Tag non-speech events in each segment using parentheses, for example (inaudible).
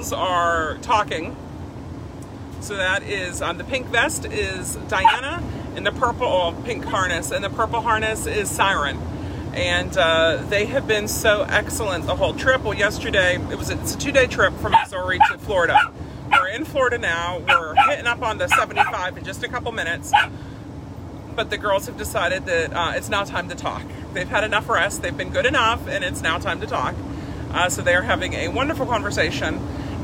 girls are talking. So that is um, the pink vest is Diana, and the purple oh, pink harness, and the purple harness is Siren. And uh, they have been so excellent the whole trip. Well, yesterday it was it's a two-day trip from Missouri to Florida. We're in Florida now. We're hitting up on the 75 in just a couple minutes. But the girls have decided that uh, it's now time to talk. They've had enough rest. They've been good enough, and it's now time to talk. Uh, so they are having a wonderful conversation.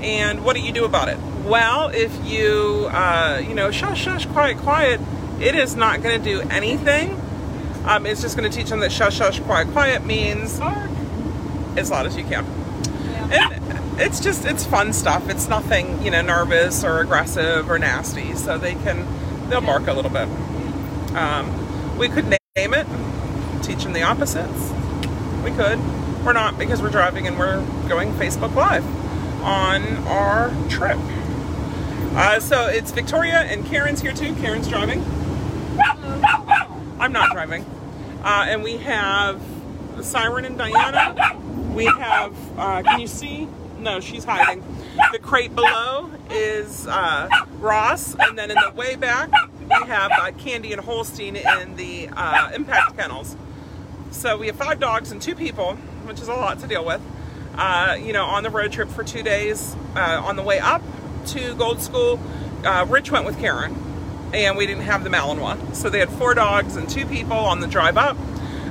And what do you do about it? Well, if you, uh, you know, shush, shush, quiet, quiet, it is not going to do anything. Um, it's just going to teach them that shush, shush, quiet, quiet means as loud as you can. And it's just, it's fun stuff. It's nothing, you know, nervous or aggressive or nasty. So they can, they'll bark a little bit. Um, we could name it, teach them the opposites. We could. We're not because we're driving and we're going Facebook Live on our trip. Uh, so it's Victoria and Karen's here too. Karen's driving. I'm not driving. Uh, and we have Siren and Diana. We have, uh, can you see? No, she's hiding. The crate below is uh, Ross. And then in the way back, we have uh, Candy and Holstein in the uh, impact kennels. So we have five dogs and two people, which is a lot to deal with uh, you know, on the road trip for two days. Uh, on the way up to Gold School, uh, Rich went with Karen, and we didn't have the Malinois. So they had four dogs and two people on the drive up.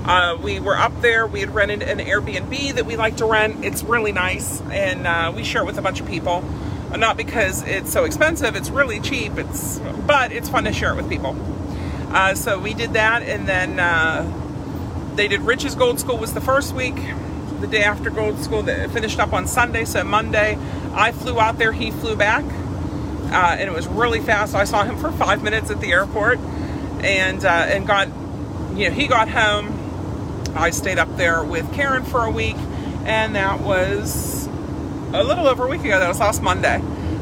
Uh, we were up there. We had rented an Airbnb that we like to rent. It's really nice, and uh, we share it with a bunch of people. Not because it's so expensive; it's really cheap. It's but it's fun to share it with people. So we did that, and then they did Rich's Gold School was the first week the day after Gold School that finished up on Sunday. So Monday, I flew out there, he flew back, uh, and it was really fast. I saw him for five minutes at the airport, and uh, and got, you know, he got home. I stayed up there with Karen for a week, and that was a little over a week ago. That was last Monday.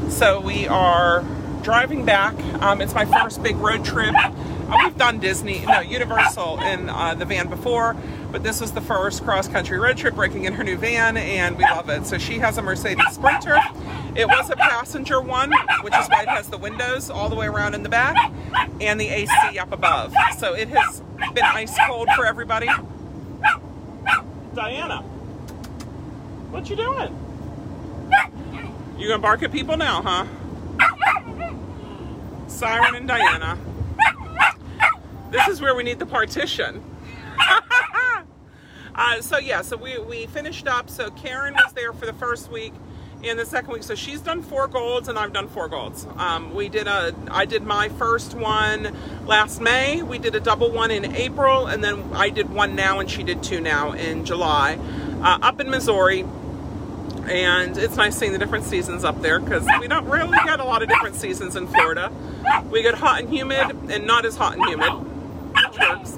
So we are driving back. Um, it's my first big road trip. Uh, we've done Disney, no, Universal in uh, the van before, but this was the first cross country road trip breaking in her new van, and we love it. So she has a Mercedes Sprinter. It was a passenger one, which is why it has the windows all the way around in the back and the AC up above. So it has been ice cold for everybody. Diana, what you doing? You gonna bark at people now, huh? Siren and Diana. This is where we need the partition. (laughs) uh, so yeah, so we, we finished up. So Karen was there for the first week and the second week. So she's done four golds and I've done four golds. Um, we did a, I did my first one last May. We did a double one in April and then I did one now and she did two now in July uh, up in Missouri and it's nice seeing the different seasons up there because we don't really get a lot of different seasons in Florida. We get hot and humid and not as hot and humid, works.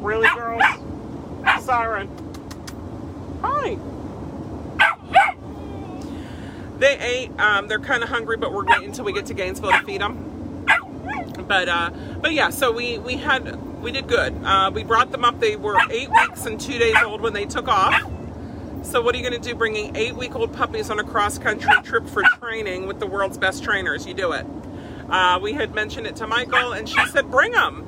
Really, girls? Siren. Hi. They ate. Um, they're kind of hungry, but we're waiting until we get to Gainesville to feed them. But uh, but yeah, so we we had we did good. Uh, we brought them up. They were eight weeks and two days old when they took off. So what are you going to do bringing eight week old puppies on a cross country trip for training with the world's best trainers? You do it. Uh, we had mentioned it to Michael and she said, bring them.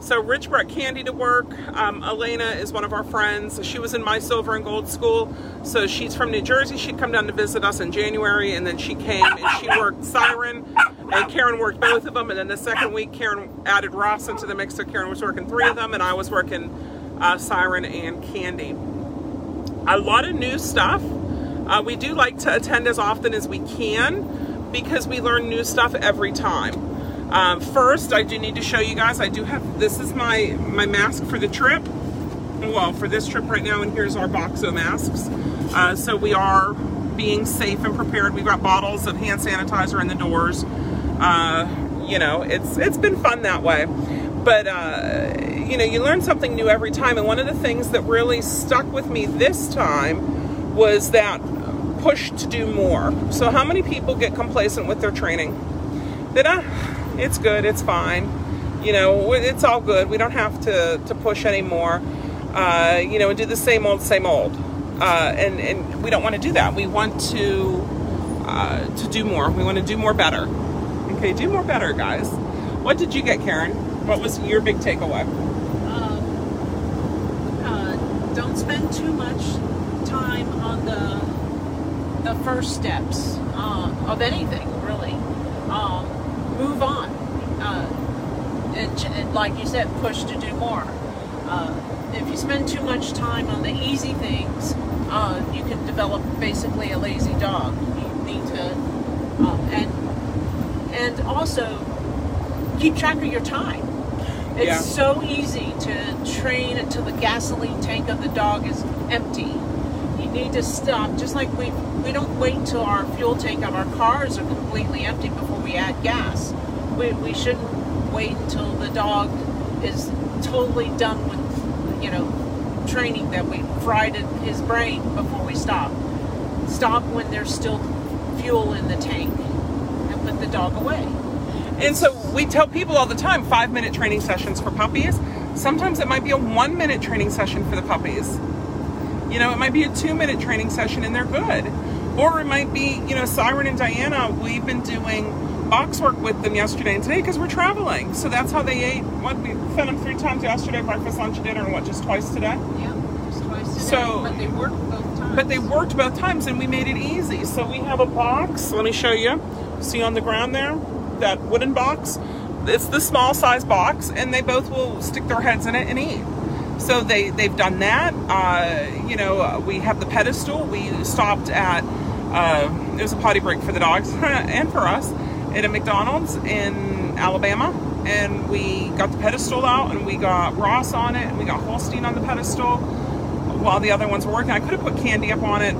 So Rich brought Candy to work. Um, Elena is one of our friends. She was in my silver and gold school. So she's from New Jersey. She'd come down to visit us in January and then she came and she worked Siren and Karen worked both of them. And then the second week, Karen added Ross into the mix. So Karen was working three of them and I was working uh, Siren and Candy. A lot of new stuff. Uh, we do like to attend as often as we can because we learn new stuff every time. Um, first, I do need to show you guys, I do have, this is my, my mask for the trip. Well, for this trip right now, and here's our Boxo masks. Uh, so we are being safe and prepared. We've got bottles of hand sanitizer in the doors. Uh, you know, it's it's been fun that way. But, uh, you know, you learn something new every time. And one of the things that really stuck with me this time was that push to do more. So how many people get complacent with their training? That, uh, it's good, it's fine. You know, it's all good. We don't have to, to push anymore, uh, you know, and do the same old, same old. uh, and and we don't want to do that. We want to uh, to do more. We want to do more better. Okay, do more better, guys. What did you get, Karen? What was your big takeaway? Um, uh, don't spend too much time on the the first steps uh, of anything, really. Um, move on, uh, and, and like you said, push to do more. Uh, if you spend too much time on the easy things, uh, you can develop basically a lazy dog. You need to, uh, and and also keep track of your time. It's Yeah. so easy to train until the gasoline tank of the dog is empty. You need to stop, just like we we don't wait till our fuel tank of our cars are completely empty before we add gas. We, we shouldn't wait until the dog is totally done with, you know, training that we fried his brain before we stop. Stop when there's still fuel in the tank and put the dog away. And so we tell people all the time five minute training sessions for puppies. Sometimes it might be a one minute training session for the puppies. You know, it might be a two minute training session and they're good. Or it might be, you know, Siren and Diana, we've been doing box work with them yesterday and today because we're traveling. So that's how they ate. What we fed them three times yesterday breakfast, lunch, and dinner, and what, just twice today? Yeah, just twice a day. So- but they work both times. But they worked both times and we made it easy. So we have a box. Let me show you. See on the ground there? That wooden box? It's the small size box and they both will stick their heads in it and eat. So they, they've done that. Uh, you know, uh, we have the pedestal. We stopped at, uh, it was a potty break for the dogs (laughs) and for us at a McDonald's in Alabama. And we got the pedestal out and we got Ross on it and we got Holstein on the pedestal while the other ones were working. I could have put candy up on it.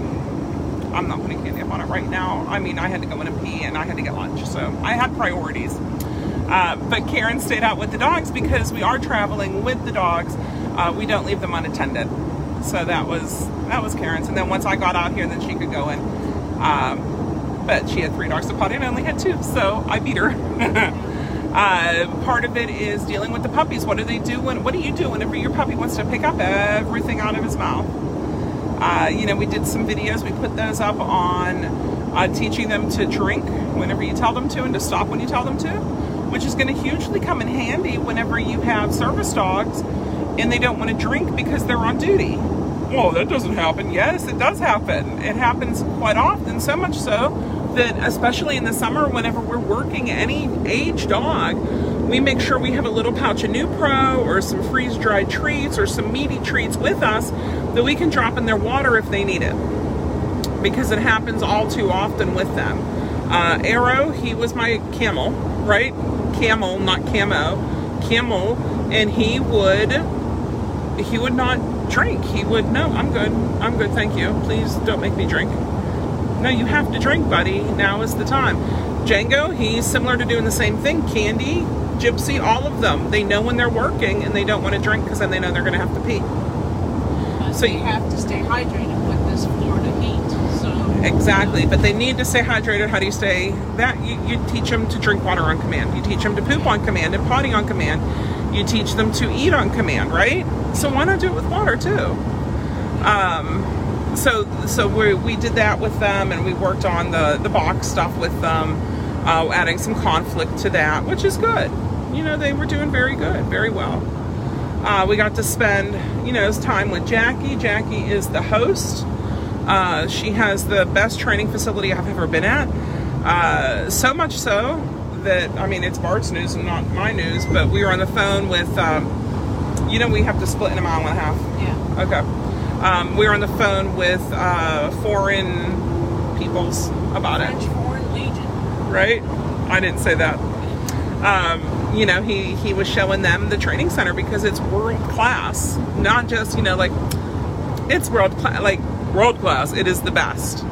I'm not putting candy up on it right now. I mean, I had to go in and pee and I had to get lunch, so I had priorities. Uh, but Karen stayed out with the dogs because we are traveling with the dogs. Uh, we don't leave them unattended, so that was that was Karen's. And then once I got out here, then she could go in. Um, but she had three dogs to potty and I only had two, so I beat her. (laughs) uh, part of it is dealing with the puppies. What do they do when? What do you do whenever your puppy wants to pick up everything out of his mouth? Uh, you know, we did some videos. We put those up on uh, teaching them to drink whenever you tell them to, and to stop when you tell them to, which is going to hugely come in handy whenever you have service dogs and they don't want to drink because they're on duty. Well, that doesn't happen. Yes, it does happen. It happens quite often, so much so that, especially in the summer, whenever we're working any age dog, we make sure we have a little pouch of New Pro or some freeze dried treats or some meaty treats with us that we can drop in their water if they need it because it happens all too often with them. Uh, Arrow, he was my camel, right? Camel, not camo, camel, and he would he would not drink. He would no, I'm good, I'm good, thank you. Please don't make me drink. No, you have to drink, buddy. Now is the time. Django, he's similar to doing the same thing. Candy, Gypsy, all of them. They know when they're working and they don't want to drink because then they know they're going to have to pee. But So you you- have to stay hydrated with this Florida heat. So Exactly, but they need to stay hydrated. How do you stay that? You, you teach them to drink water on command. You teach them to poop on command and potty on command. You teach them to eat on command, right? So why not do it with water too? Um, so so we we did that with them, and we worked on the the box stuff with them, uh, adding some conflict to that, which is good. You know, they were doing very good, very well. Uh, we got to spend, you know, time with Jackie. Jackie is the host. Uh, she has the best training facility I've ever been at. Uh, so much so that, I mean, it's Bart's news and not my news, but we were on the phone with, um, you know, we have to split in a mile and a half. yeah, Okay. Um, we were on the phone with uh, foreign peoples about it French Foreign Legion. right? I didn't say that. Um, you know, he he was showing them the training center because it's world class, not just you know like it's world class, like world class. It is the best.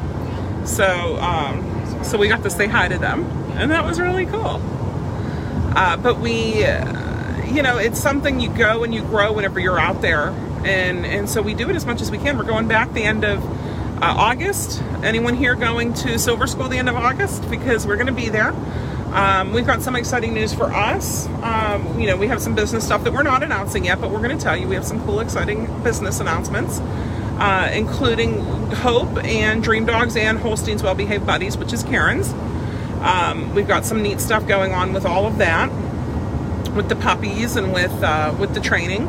So um, so we got to say hi to them, and that was really cool. Uh, but we, uh, you know, it's something you go and you grow whenever you're out there, and and so we do it as much as we can. We're going back the end of uh, August. Anyone here going to Silver School the end of August? Because we're going to be there. Um, we've got some exciting news for us. Um, you know, we have some business stuff that we're not announcing yet, but we're going to tell you we have some cool, exciting business announcements. uh, including Hope and Dream Dogs and Holstein's Well Behaved Buddies, which is Karen's. Um, we've got some neat stuff going on with all of that, with the puppies and with uh, with the training.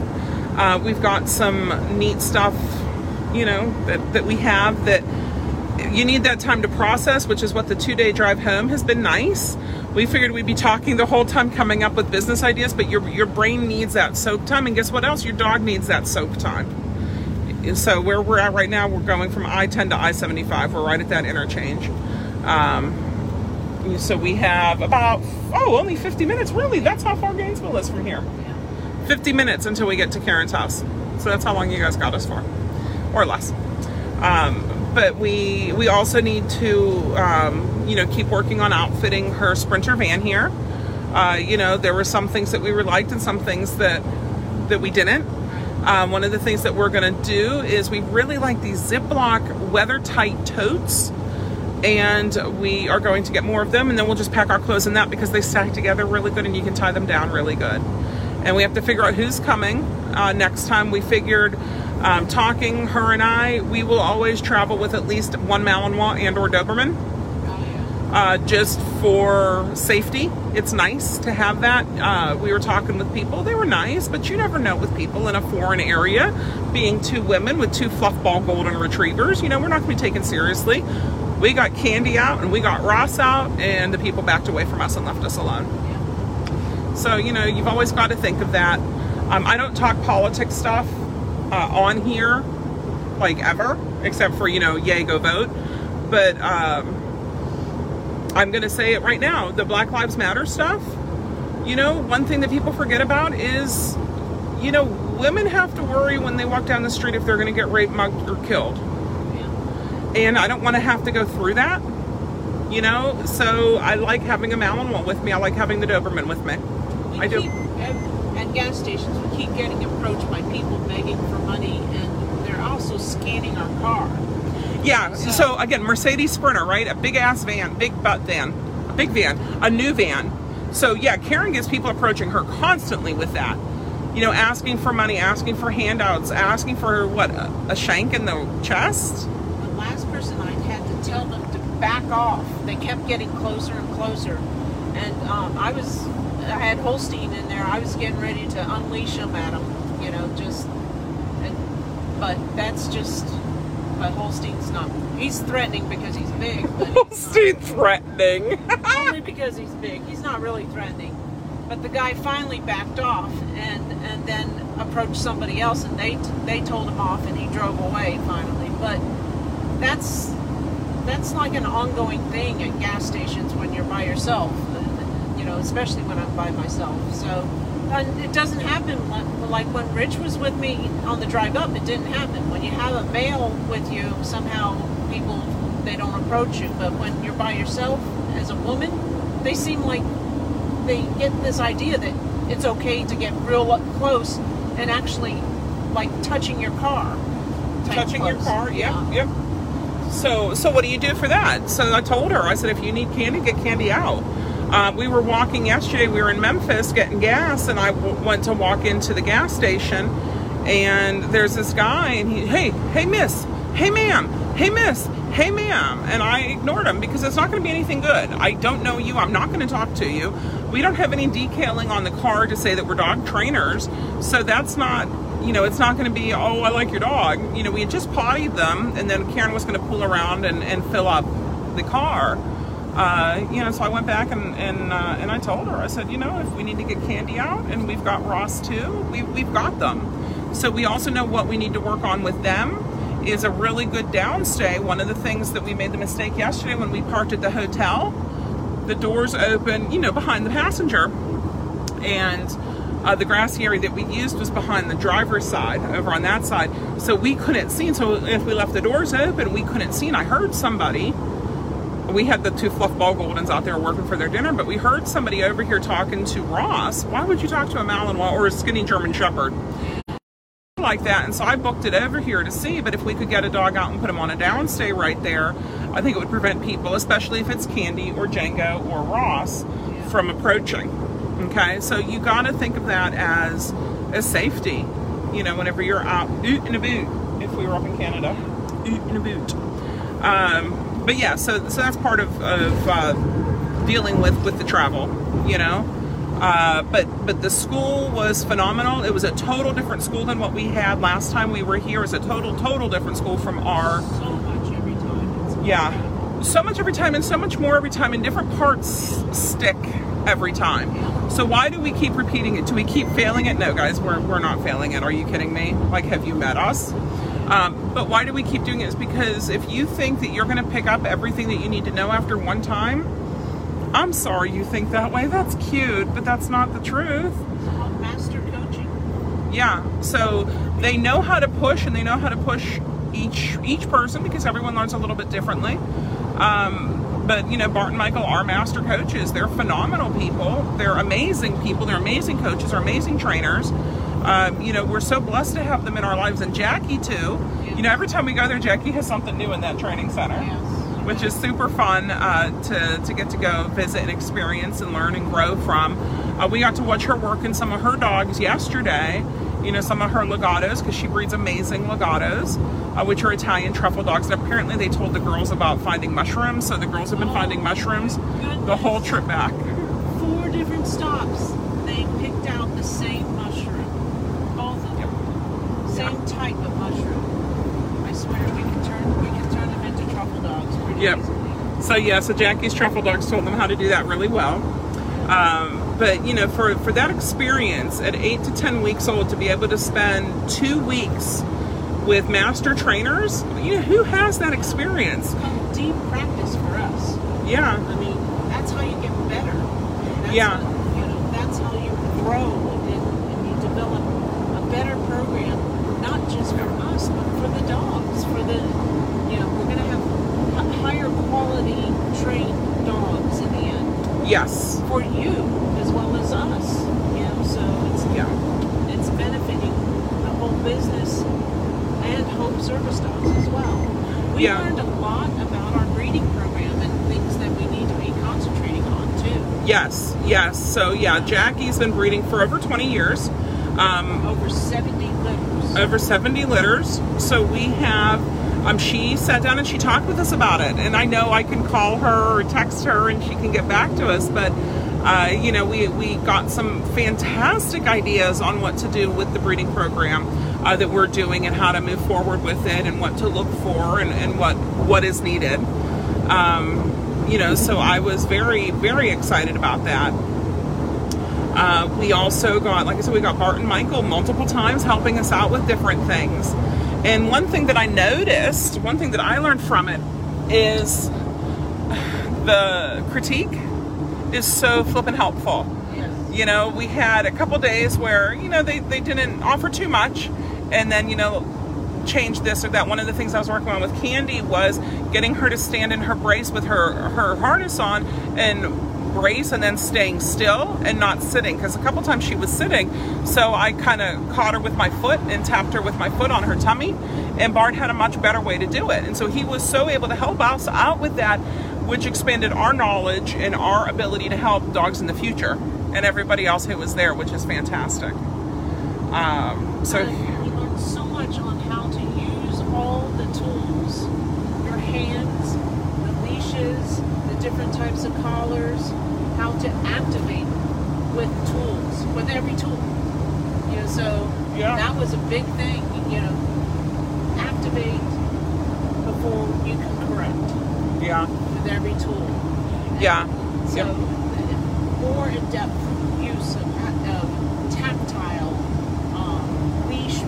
Uh, we've got some neat stuff, you know, that, that we have that you need that time to process, which is what the two day drive home has been nice. We figured we'd be talking the whole time coming up with business ideas, but your, your brain needs that soak time. And guess what else? Your dog needs that soak time. So, where we're at right now, we're going from I 10 to I 75. We're right at that interchange. Um, so, we have about, oh, only 50 minutes. Really? That's how far Gainesville is from here. 50 minutes until we get to Karen's house. So, that's how long you guys got us for, or less. Um, but we we also need to um, you know keep working on outfitting her sprinter van here uh, you know there were some things that we were liked and some things that that we didn't um, one of the things that we're to do is we really like these ziploc weather tight totes and we are going to get more of them and then we'll just pack our clothes in that because they stack together really good and you can tie them down really good and we have to figure out who's coming uh, next time we figured um, talking, her and I, we will always travel with at least one Malinois and or Doberman. Uh, just for safety, it's nice to have that. Uh, we were talking with people; they were nice, but you never know with people in a foreign area. Being two women with two fluffball golden retrievers, you know, we're not going to be taken seriously. We got Candy out and we got Ross out, and the people backed away from us and left us alone. So, you know, you've always got to think of that. Um, I don't talk politics stuff uh, on here, like ever, except for, you know, yay, go vote. But um, I'm going to say it right now the Black Lives Matter stuff, you know, one thing that people forget about is, you know, women have to worry when they walk down the street if they're going to get raped, mugged, or killed. And I don't want to have to go through that, you know? So I like having a Malinois with me. I like having the Doberman with me. I do. Keep, at gas stations, we keep getting approached by people begging for money, and they're also scanning our car. Yeah. So, so again, Mercedes Sprinter, right? A big ass van, big butt van, a big van, a new van. So yeah, Karen gets people approaching her constantly with that. You know, asking for money, asking for handouts, asking for what a, a shank in the chest. The last person I had to tell them to back off. They kept getting closer and closer, and um, I was I had Holstein in there. I was getting ready to unleash him at him, you know, just. And, but that's just. But Holstein's not. He's threatening because he's big. But Holstein threatening. only because he's big. He's not really threatening. But the guy finally backed off and and then approached somebody else, and they they told him off, and he drove away finally. But that's that's like an ongoing thing at gas stations when you're by yourself especially when I'm by myself. So, and it doesn't happen uh, like when Rich was with me on the drive up. It didn't happen. When you have a male with you, somehow people they don't approach you. But when you're by yourself as a woman, they seem like they get this idea that it's okay to get real up close and actually like touching your car. Touching close. your car, yep, Yeah. yep. So, so what do you do for that? So I told her, I said, if you need candy, get candy out. Uh, we were walking yesterday. We were in Memphis getting gas, and I w- went to walk into the gas station, and there's this guy, and he, hey, hey, miss, hey, ma'am, hey, miss, hey, ma'am, and I ignored him because it's not going to be anything good. I don't know you. I'm not going to talk to you. We don't have any decaling on the car to say that we're dog trainers, so that's not. You know, it's not going to be, oh, I like your dog. You know, we had just pottied them, and then Karen was going to pull around and, and fill up the car uh, you know, so I went back and and uh, and I told her, I said, you know, if we need to get candy out, and we've got Ross too, we we've got them. So we also know what we need to work on with them is a really good downstay. One of the things that we made the mistake yesterday when we parked at the hotel, the doors open, you know, behind the passenger, and uh, the grassy area that we used was behind the driver's side, over on that side. So we couldn't see. And so if we left the doors open, we couldn't see. And I heard somebody we had the two fluff ball goldens out there working for their dinner, but we heard somebody over here talking to Ross. Why would you talk to a Malinois or a skinny German Shepherd? Like that, and so I booked it over here to see. But if we could get a dog out and put him on a downstay right there, I think it would prevent people, especially if it's Candy or Django or Ross, from approaching. Okay, so you got to think of that as a safety. You know, whenever you're out oot in a boot, if we were up in Canada. In a boot. Um, but yeah, so so that's part of, of uh, dealing with with the travel, you know. Uh, but but the school was phenomenal. It was a total different school than what we had last time we were here. It was a total total different school from our So much every time. Yeah, so much every time and so much more every time, and different parts stick every time. So why do we keep repeating it? Do we keep failing it? No, guys, we're, we're not failing it. Are you kidding me? Like, have you met us? Um, but why do we keep doing it? Is because if you think that you're going to pick up everything that you need to know after one time, I'm sorry you think that way. That's cute, but that's not the truth. Master coaching. Yeah. So they know how to push and they know how to push each each person because everyone learns a little bit differently. Um, but you know, Bart and Michael are master coaches. They're phenomenal people. They're amazing people. They're amazing coaches. They're amazing trainers. Um, you know, we're so blessed to have them in our lives, and Jackie too. You know, every time we go there, Jackie has something new in that training center Yes. which is super fun uh, to, to get to go visit and experience and learn and grow from. Uh, we got to watch her work in some of her dogs yesterday, you know, some of her lagottos, because she breeds amazing lagottos, uh, which are Italian truffle dogs. And apparently they told the girls about finding mushrooms, so the girls have been finding mushrooms the whole trip back. Four different stops. They picked out the same mushroom. Both of them. Same type of mushroom. I swear we can turn we can turn them into truffle dogs pretty Yep. easily. So yeah, so Jackie's truffle dogs told them how to do that really well. Um, but you know, for for that experience at eight to ten weeks old, to be able to spend two weeks with master trainers, you know, who has that experience? It's deep practice for us. Yeah, I mean, that's how you get better. That's Yeah. How, you know, that's how you grow and, and you develop a better program, not just for us, but for the dogs. For the, you know, we're going to have h- higher quality trained dogs in the end yes, for you as well as us. You know, so it's yeah, it's benefiting the whole business and home service dogs as well. We Yeah. learned a lot about our breeding program and things that we need to be concentrating on too. yes, yes. So yeah, Jackie's been breeding for over twenty years. Um, Over 70 litters. over 70 litters. So we have, um, she sat down and she talked with us about it. And I know I can call her or text her and she can get back to us. But, uh, you know, we, we got some fantastic ideas on what to do with the breeding program uh, that we're doing and how to move forward with it and what to look for and, and what, what is needed. Um, you know, so I was very, very excited about that. Uh, we also got, like I said, we got Bart and Michael multiple times helping us out with different things. And one thing that I noticed, one thing that I learned from it is the critique is so flippin' helpful. Yes. You know, we had a couple days where, you know, they, they didn't offer too much and then, you know, change this or that. One of the things I was working on with Candy was getting her to stand in her brace with her, her harness on and brace and then staying still and not sitting. Because a couple times she was sitting so i kind of caught her with my foot and tapped her with my foot on her tummy and bart had a much better way to do it. And so he was so able to help us out with that which expanded our knowledge and our ability to help dogs in the future and everybody else who was there which is fantastic. Um, so we learned so much on how to use all the tools your hands, the leashes, different types of collars, how to activate with tools, with every tool. You know, so Yeah. that was a big thing, you know, activate before you can correct yeah with every tool. yeah So Yeah. more in-depth use of, of tactile um, leash,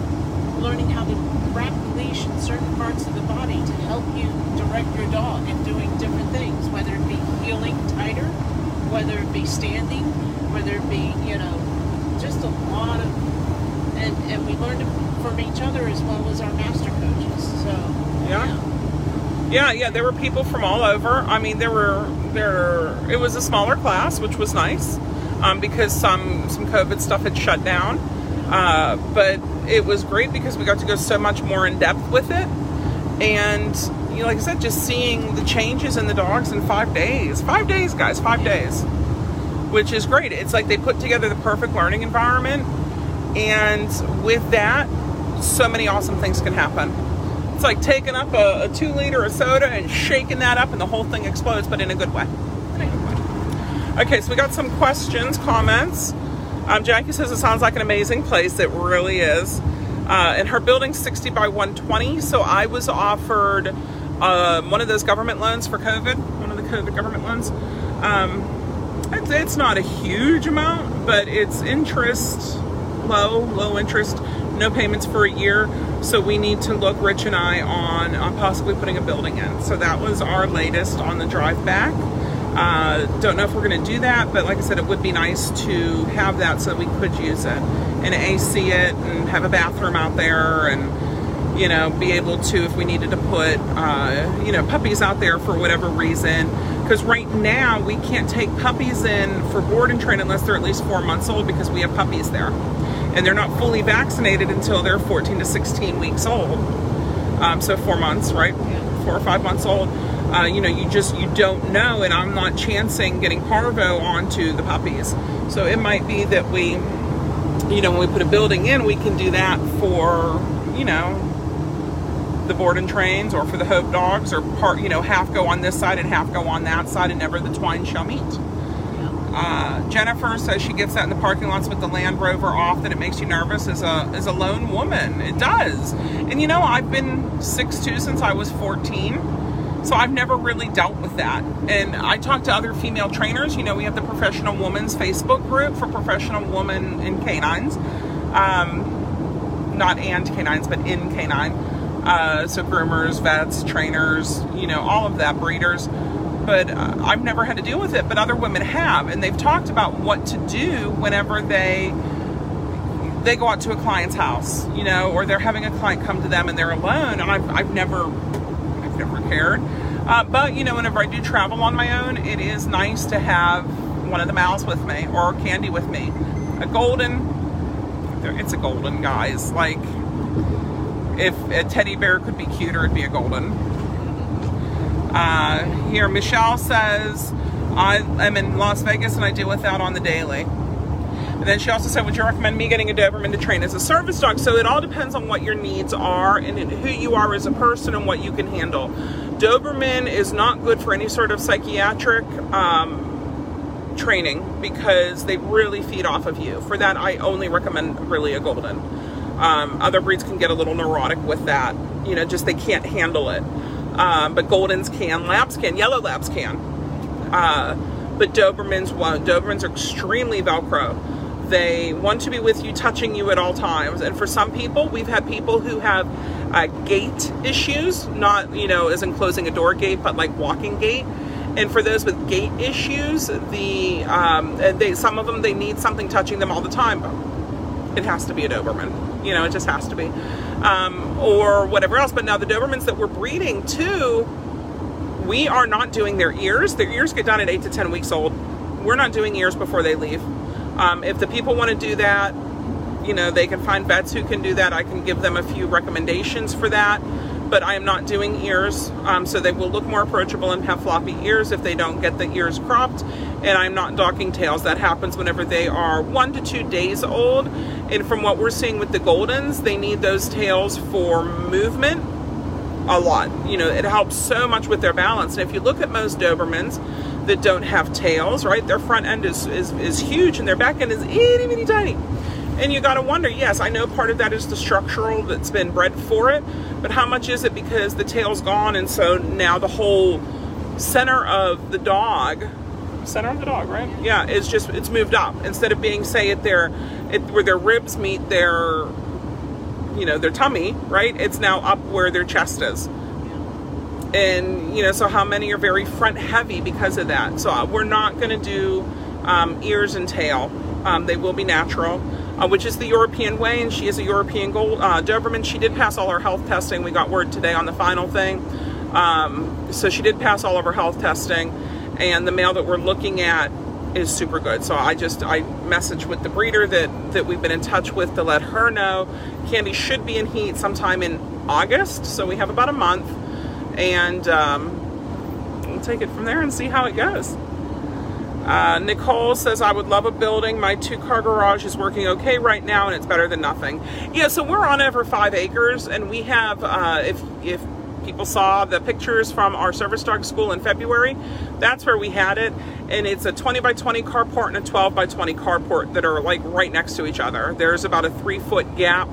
learning how to wrap the leash in certain parts of the body to help you direct your dog in doing different things, whether it be heeling tighter, whether it be standing, whether it be you know just a lot of, and and we learned from each other as well as our master coaches. So Yeah. Yeah, yeah, there were people from all over. I mean, there were there. It was a smaller class, which was nice, um, because some some COVID stuff had shut down. Uh, but it was great because we got to go so much more in depth with it, and like I said, just seeing the changes in the dogs in five days. Five days, guys, five days, which is great. It's like they put together the perfect learning environment, and with that, so many awesome things can happen. It's like taking up a, a two liter of soda and shaking that up, and the whole thing explodes, but in a good way. In a good way. Okay, so we got some questions, comments. Um, Jackie says it sounds like an amazing place. It really is. Uh, and her building's 60 by 120, so I was offered um, one of those government loans for COVID, one of the COVID government loans. Um, it's, it's not a huge amount, but it's interest low, low interest, no payments for a year. So we need to look, Rich and I, on, on possibly putting a building in. So that was our latest on the drive back. Uh, don't know if we're going to do that, but like I said, it would be nice to have that so we could use it and AC it and have a bathroom out there and, you know, be able to, if we needed to put, uh, you know, puppies out there for whatever reason. Because right now we can't take puppies in for board and train unless they're at least four months old because we have puppies there. And they're not fully vaccinated until they're 14 to 16 weeks old. Um, so four months, right? Four or five months old uh, you know, you just you don't know, and I'm not chancing getting parvo onto the puppies. So it might be that we, you know, when we put a building in, we can do that for, you know, the board and trains or for the hope dogs or part, you know, half go on this side and half go on that side, and never the twine shall meet. Uh, Jennifer says she gets that in the parking lots with the Land Rover off that it makes you nervous as a as a lone woman. It does. And you know, I've been six two since I was 14 so I've never really dealt with that. And I talk to other female trainers. You know, we have the Professional Woman's Facebook group for professional women in canines. Um, not and canines, but in canine. Uh, so groomers, vets, trainers, you know, all of that, breeders. But uh, I've never had to deal with it, but other women have. And they've talked about what to do whenever they they go out to a client's house, you know, or they're having a client come to them and they're alone. And I've, I've never, I've never cared. Uh, but you know, whenever I do travel on my own, it is nice to have one of the mouse with me or candy with me. A golden, it's a golden, guys. Like, if a teddy bear could be cuter, it'd be a golden. Uh, here, Michelle says, I am in Las Vegas and I deal with that on the daily. And then she also said, Would you recommend me getting a Doberman to train as a service dog? So it all depends on what your needs are and who you are as a person and what you can handle. Doberman is not good for any sort of psychiatric um, training because they really feed off of you. For that, I only recommend really a Golden. Um, other breeds can get a little neurotic with that. You know, just they can't handle it. Um, but Goldens can, Labs can, Yellow Labs can. Uh, but Dobermans won't. Dobermans are extremely Velcro. They want to be with you, touching you at all times. And for some people, we've had people who have uh, gait issues, not, you know, as in closing a door gate, but like walking gait. And for those with gait issues, the um, they some of them they need something touching them all the time. It has to be a Doberman, you know, it just has to be, um, or whatever else. But now the Dobermans that we're breeding too, we are not doing their ears. Their ears get done at eight to ten weeks old. We're not doing ears before they leave. Um, if the people want to do that, you know, they can find vets who can do that. I can give them a few recommendations for that. But I am not doing ears, um, so they will look more approachable and have floppy ears if they don't get the ears cropped. And I'm not docking tails. That happens whenever they are one to two days old. And from what we're seeing with the Goldens, they need those tails for movement a lot. You know, it helps so much with their balance. And if you look at most Dobermans, that don't have tails, right? Their front end is, is, is huge and their back end is itty bitty tiny. And you got to wonder, yes, I know part of that is the structural that's been bred for it, but how much is it because the tail's gone and so now the whole center of the dog, center of the dog, right? Yeah, it's just, it's moved up. Instead of being, say, at their, it, where their ribs meet their, you know, their tummy, right? It's now up where their chest is and you know so how many are very front heavy because of that so uh, we're not going to do um, ears and tail um, they will be natural uh, which is the European way and she is a European gold uh, Doberman she did pass all her health testing. We got word today on the final thing. Um, so she did pass all of her health testing and the male that we're looking at is super good. So I just I messaged with the breeder that that we've been in touch with to let her know. Candy should be in heat sometime in August so we have about a month and um, we'll take it from there and see how it goes. Uh, Nicole says, I would love a building. My two car garage is working okay right now and it's better than nothing. Yeah, so we're on over five acres and we have, uh, if, if people saw the pictures from our service dog school in February, that's where we had it. And it's a 20 by 20 carport and a 12 by 20 carport that are like right next to each other. There's about a three foot gap,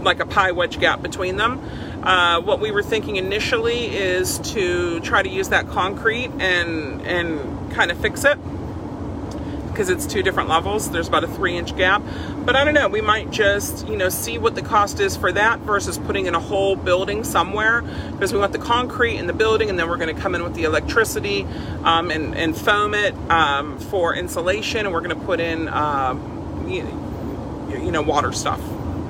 like a pie wedge gap between them. Uh, what we were thinking initially is to try to use that concrete and and kind of fix it because it's two different levels. There's about a three inch gap. But I don't know, we might just, you know, see what the cost is for that versus putting in a whole building somewhere because we want the concrete in the building and then we're going to come in with the electricity um, and, and foam it um, for insulation and we're going to put in, um, you, you, know, water stuff.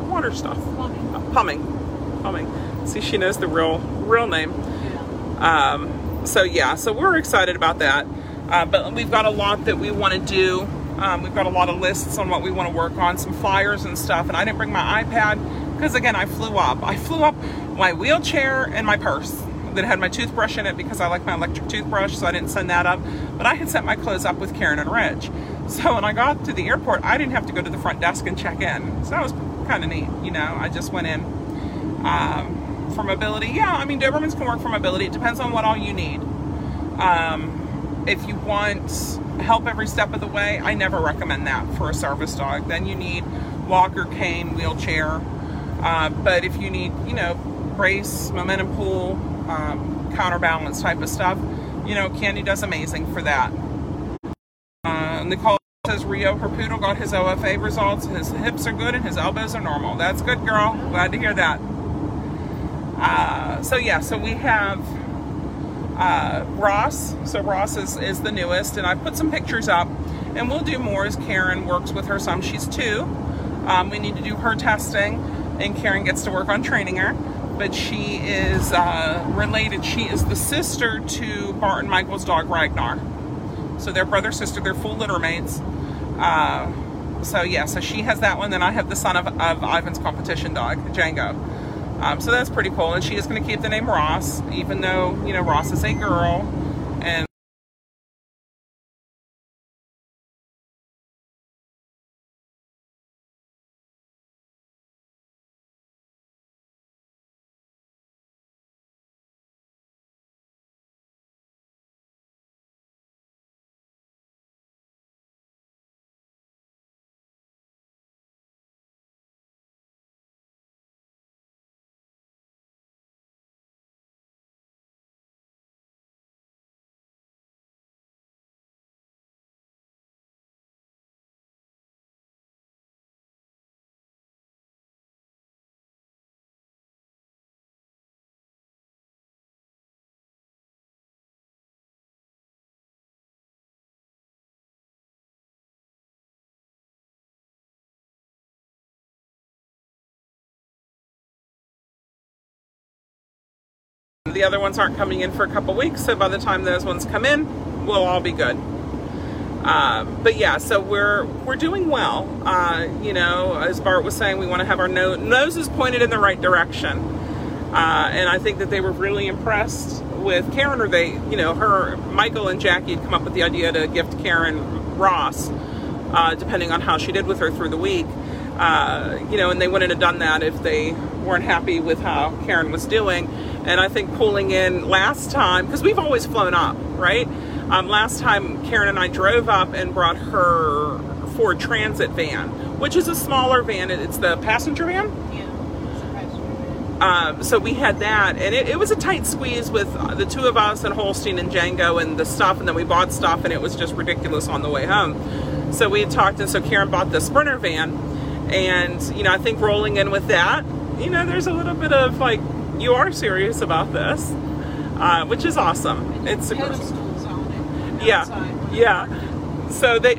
Water stuff. Plumbing. Uh, plumbing. Plumbing. See, she knows the real, real name. Yeah. Um, so yeah, so we're excited about that. Uh, but we've got a lot that we want to do. Um, we've got a lot of lists on what we want to work on, some flyers and stuff. And I didn't bring my iPad because, again, I flew up. I flew up my wheelchair and my purse that had my toothbrush in it because I like my electric toothbrush, so I didn't send that up. But I had sent my clothes up with Karen and Rich. So when I got to the airport, I didn't have to go to the front desk and check in. So that was kind of neat. You know, I just went in. Um, for mobility, yeah, I mean, Dobermans can work for mobility. It depends on what all you need. Um, if you want help every step of the way, I never recommend that for a service dog. Then you need walker, cane, wheelchair. Uh, but if you need, you know, brace, momentum pull, um, counterbalance type of stuff, you know, Candy does amazing for that. Uh, Nicole says Rio, her poodle, got his OFA results. His hips are good and his elbows are normal. That's good, girl. Glad to hear that. Uh, so yeah, so we have uh, Ross. So Ross is, is the newest, and I put some pictures up, and we'll do more as Karen works with her some. She's two. Um, we need to do her testing, and Karen gets to work on training her. But she is uh, related. She is the sister to Bart and Michael's dog Ragnar. So they're brother sister. They're full litter mates. Uh, so yeah, so she has that one. Then I have the son of, of Ivan's competition dog, Django. Um, so that's pretty cool. And she is going to keep the name Ross, even though, you know, Ross is a girl. The other ones aren't coming in for a couple weeks, so by the time those ones come in, we'll all be good. Uh, but yeah, so we're we're doing well. Uh, you know, as Bart was saying, we want to have our no- noses pointed in the right direction, uh, and I think that they were really impressed with Karen. Or they, you know, her Michael and Jackie had come up with the idea to gift Karen Ross, uh, depending on how she did with her through the week. Uh, you know, and they wouldn't have done that if they weren't happy with how Karen was doing. And I think pulling in last time, because we've always flown up, right? Um, last time Karen and I drove up and brought her Ford Transit van, which is a smaller van. It's the passenger van. Yeah. Um, so we had that, and it, it, was a tight squeeze with the two of us and Holstein and Django and the stuff, and then we bought stuff, and it was just ridiculous on the way home. So we had talked, and so Karen bought the Sprinter van, and you know I think rolling in with that, you know, there's a little bit of like you are serious about this, uh, which is awesome. It's super. Yeah, yeah. So they,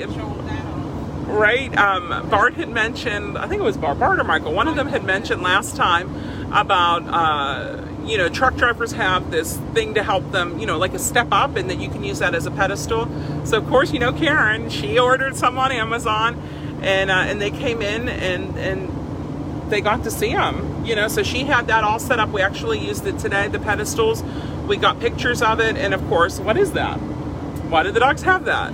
right? Um, Bart had mentioned, I think it was Bart, Bart or Michael. One of them had mentioned last time about. Uh, you know, truck drivers have this thing to help them, you know, like a step up, and that you can use that as a pedestal. So, of course, you know, Karen, she ordered some on Amazon, and uh, and they came in and and they got to see them, you know. So she had that all set up. We actually used it today, the pedestals. We got pictures of it, and of course, what is that? Why did the dogs have that?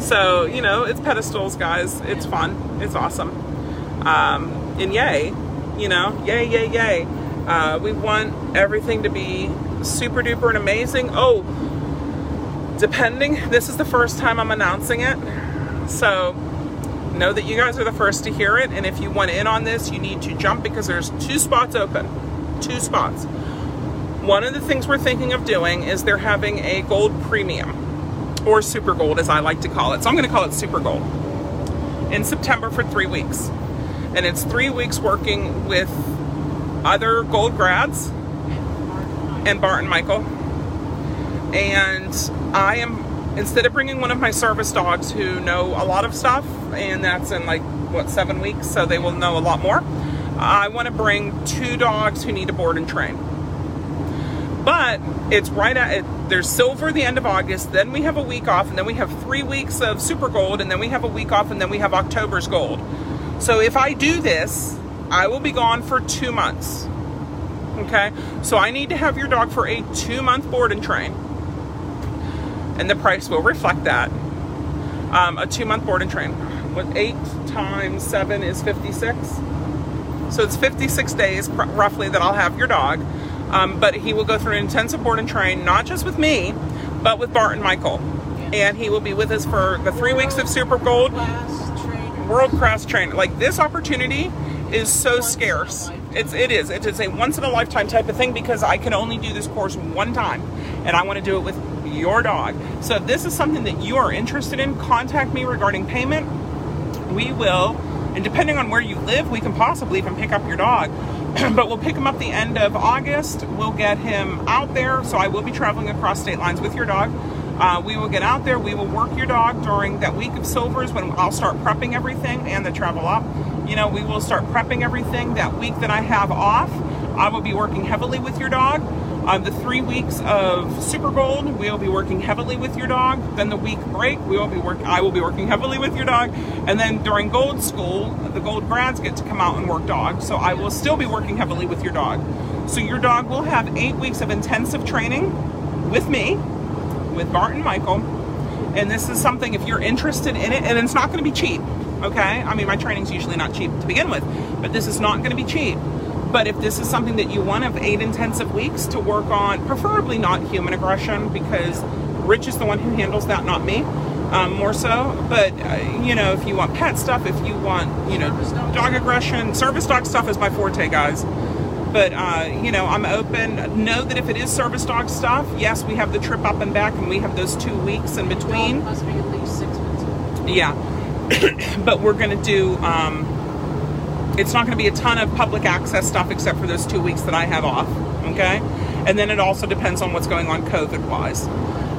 So, you know, it's pedestals, guys. It's fun. It's awesome. Um, and yay, you know, yay, yay, yay. Uh, we want everything to be super duper and amazing. Oh, depending, this is the first time I'm announcing it. So know that you guys are the first to hear it. And if you want in on this, you need to jump because there's two spots open. Two spots. One of the things we're thinking of doing is they're having a gold premium or super gold as I like to call it. So I'm going to call it super gold in September for three weeks. And it's three weeks working with other gold grads and Bart and Michael. And I am, instead of bringing one of my service dogs who know a lot of stuff, and that's in like, what, seven weeks, so they will know a lot more, I want to bring two dogs who need to board and train. But it's right at it, there's silver the end of August, then we have a week off, and then we have three weeks of super gold, and then we have a week off, and then we have October's gold. So if I do this, I will be gone for two months. Okay, so I need to have your dog for a two month board and train, and the price will reflect that. Um, a two month board and train. With eight times seven is 56. So it's 56 days roughly that I'll have your dog. Um, but he will go through an intensive board and train, not just with me, but with Bart and Michael. And he will be with us for the three weeks of Super Gold. World class trainer. Like this opportunity is so scarce. It's it is. It is a once in a lifetime type of thing because I can only do this course one time, and I want to do it with your dog. So if this is something that you are interested in, contact me regarding payment. We will, and depending on where you live, we can possibly even pick up your dog. (clears throat) but we'll pick him up the end of August. We'll get him out there. So I will be traveling across state lines with your dog. Uh, we will get out there. We will work your dog during that week of silvers when I'll start prepping everything and the travel up. You know, we will start prepping everything that week that I have off. I will be working heavily with your dog. Uh, the three weeks of Super Gold, we'll be working heavily with your dog. Then the week break, we will be work. I will be working heavily with your dog. And then during Gold School, the Gold grads get to come out and work dog. So I will still be working heavily with your dog. So your dog will have eight weeks of intensive training with me, with Bart and Michael. And this is something if you're interested in it, and it's not going to be cheap. Okay, I mean my training's usually not cheap to begin with, but this is not going to be cheap. But if this is something that you want of eight intensive weeks to work on, preferably not human aggression, because Rich is the one who handles that, not me. Um, more so, but uh, you know, if you want pet stuff, if you want, you know, dog aggression, service dog stuff is my forte, guys. But uh, you know, I'm open. Know that if it is service dog stuff, yes, we have the trip up and back, and we have those two weeks in between. Dog must be at least six months. Yeah, (coughs) but we're gonna do. Um, it's not going to be a ton of public access stuff except for those two weeks that I have off. Okay. And then it also depends on what's going on COVID wise.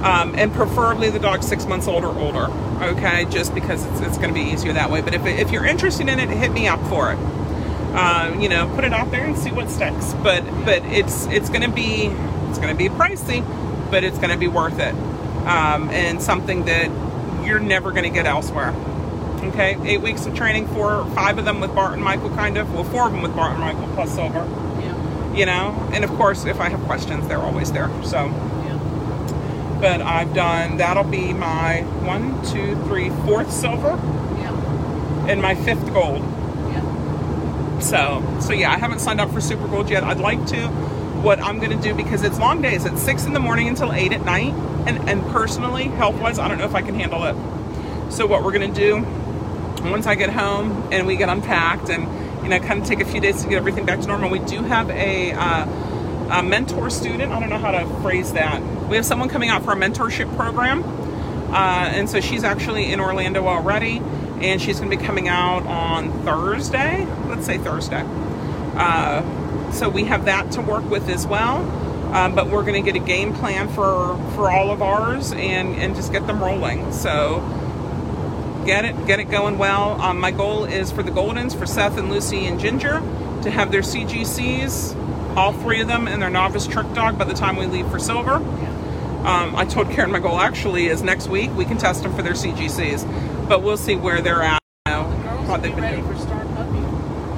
Um, and preferably the dog's six months old or older. Okay. Just because it's, it's going to be easier that way. But if, if you're interested in it, hit me up for it. Uh, you know, put it out there and see what sticks. But but it's it's going to be it's going to be pricey, but it's going to be worth it. Um, and something that you're never going to get elsewhere. Okay, eight weeks of training, four, five of them with Bart and Michael, kind of. Well, four of them with Bart and Michael plus Silver. Yeah. You know, and of course, if I have questions, they're always there. So, Yeah. but I've done that'll be my one, two, three, fourth silver, Yeah. and my fifth gold. Yeah. So, so yeah, I haven't signed up for Super Gold yet. I'd like to. What I'm going to do because it's long days. It's six in the morning until eight at night, and and personally, health wise, I don't know if I can handle it. So what we're going to do once I get home and we get unpacked and you know kind of take a few days to get everything back to normal. We do have a, uh, a mentor student. I don't know how to phrase that. We have someone coming out for a mentorship program, uh, and so she's actually in Orlando already, and she's going to be coming out on Thursday. Let's say Thursday. Uh, so we have that to work with as well. Um, but we're going to get a game plan for for all of ours and and just get them rolling. So get it get it going well. Um, my goal is for the Goldens, for Seth and Lucy and Ginger, to have their CGCs, all three of them, and their novice trick dog by the time we leave for Silver. Um, I told Karen my goal actually is next week we can test them for their CGCs, but we'll see where they're at. now, The they've been ready doing. for Star Puppy.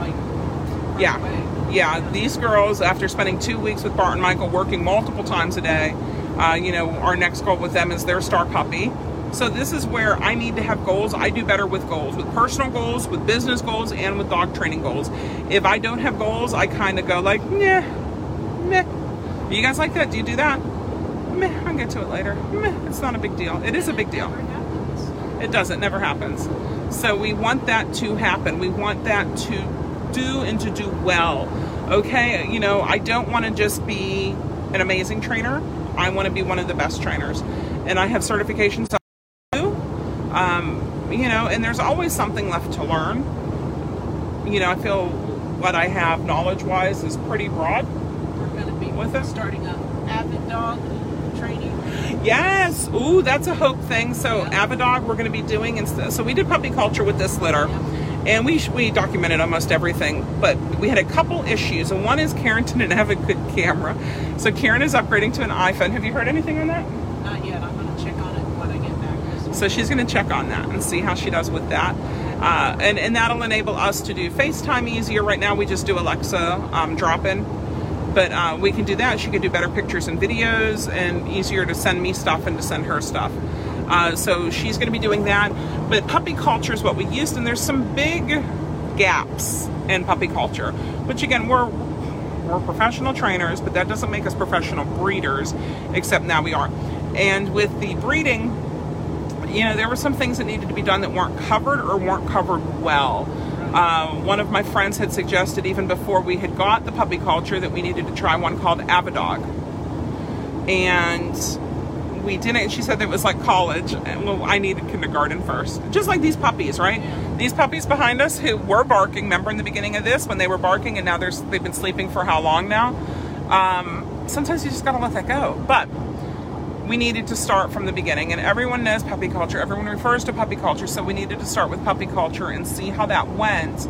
Like, Yeah. away. Yeah, these girls, after spending two weeks with Bart and Michael, working multiple times a day, uh, you know, our next goal with them is their star puppy. So this is where I need to have goals. I do better with goals, with personal goals, with business goals, and with dog training goals. If I don't have goals, I kind of go like, meh, meh. You guys like that? Do you do that? Meh, I'll get to it later. Meh, it's not a big deal. It is a big deal. It doesn't, never happens. So we want that to happen. We want that to do and to do well. Okay, you know, I don't want to just be an amazing trainer. I want to be one of the best trainers. And I have certifications know, and there's always something left to learn. You know, I feel what I have knowledge wise is pretty broad. We're going to be With it? starting a Avidog training. Yes. Ooh, that's a hope thing. So Yeah. Avidog, we're going to be doing. Inst- so we did puppy culture with this litter, and we we documented almost everything. But we had a couple issues, and one is Karen didn't have a good camera. So Karen is upgrading to an iPhone. Have you heard anything on that? Not yet. I'm going to check on it when I get back. So she's going to check on that and see how she does with that. Uh, and, and that'll enable us to do FaceTime easier. Right now, we just do Alexa um, drop in. But uh, we can do that. She can do better pictures and videos and easier to send me stuff and to send her stuff. Uh, so she's going to be doing that. But puppy culture is what we used, and there's some big gaps in puppy culture, which again, we're we're professional trainers, but that doesn't make us professional breeders, except now we are. And with the breeding, you know, there were some things that needed to be done that weren't covered or weren't covered well. Uh, one of my friends had suggested, even before we had got the puppy culture, that we needed to try one called Avidog. And we didn't. She said that it was like college. Well, I needed kindergarten first. Just like these puppies, right? These puppies behind us who were barking, remember in the beginning of this when they were barking and now they're, they've been sleeping for how long now? Um, sometimes you just got to let that go. But we needed to start from the beginning. And everyone knows puppy culture. Everyone refers to puppy culture. So we needed to start with puppy culture and see how that went.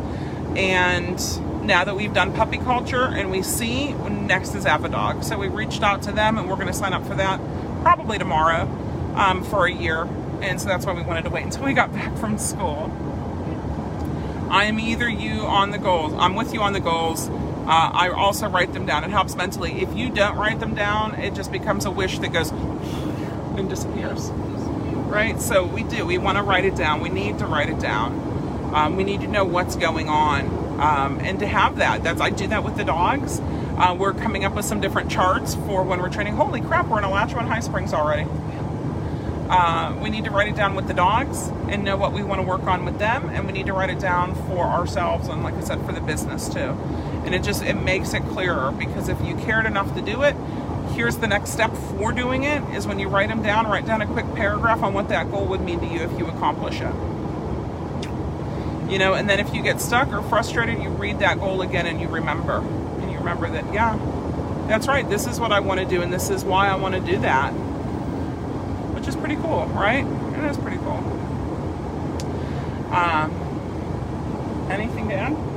And now that we've done puppy culture and we see next is avidog so we reached out to them and we're going to sign up for that probably tomorrow um, for a year. And so that's why we wanted to wait until we got back from school. I'm either you on the goals. I'm with you on the goals uh, I also write them down. It helps mentally. If you don't write them down, it just becomes a wish that goes and disappears. Right? So we do. We want to write it down. We need to write it down. Um, we need to know what's going on, um, and to have that. That's I do that with the dogs. Uh, we're coming up with some different charts for when we're training. Holy crap! We're in Alachua High Springs already. Uh, we need to write it down with the dogs and know what we want to work on with them, and we need to write it down for ourselves and, like I said, for the business too. And it just it makes it clearer because if you cared enough to do it, here's the next step for doing it: is when you write them down, write down a quick paragraph on what that goal would mean to you if you accomplish it. You know, and then if you get stuck or frustrated, you read that goal again and you remember, and you remember that yeah, that's right. This is what I want to do, and this is why I want to do that which is pretty cool, right? It is pretty cool. Um, anything to add?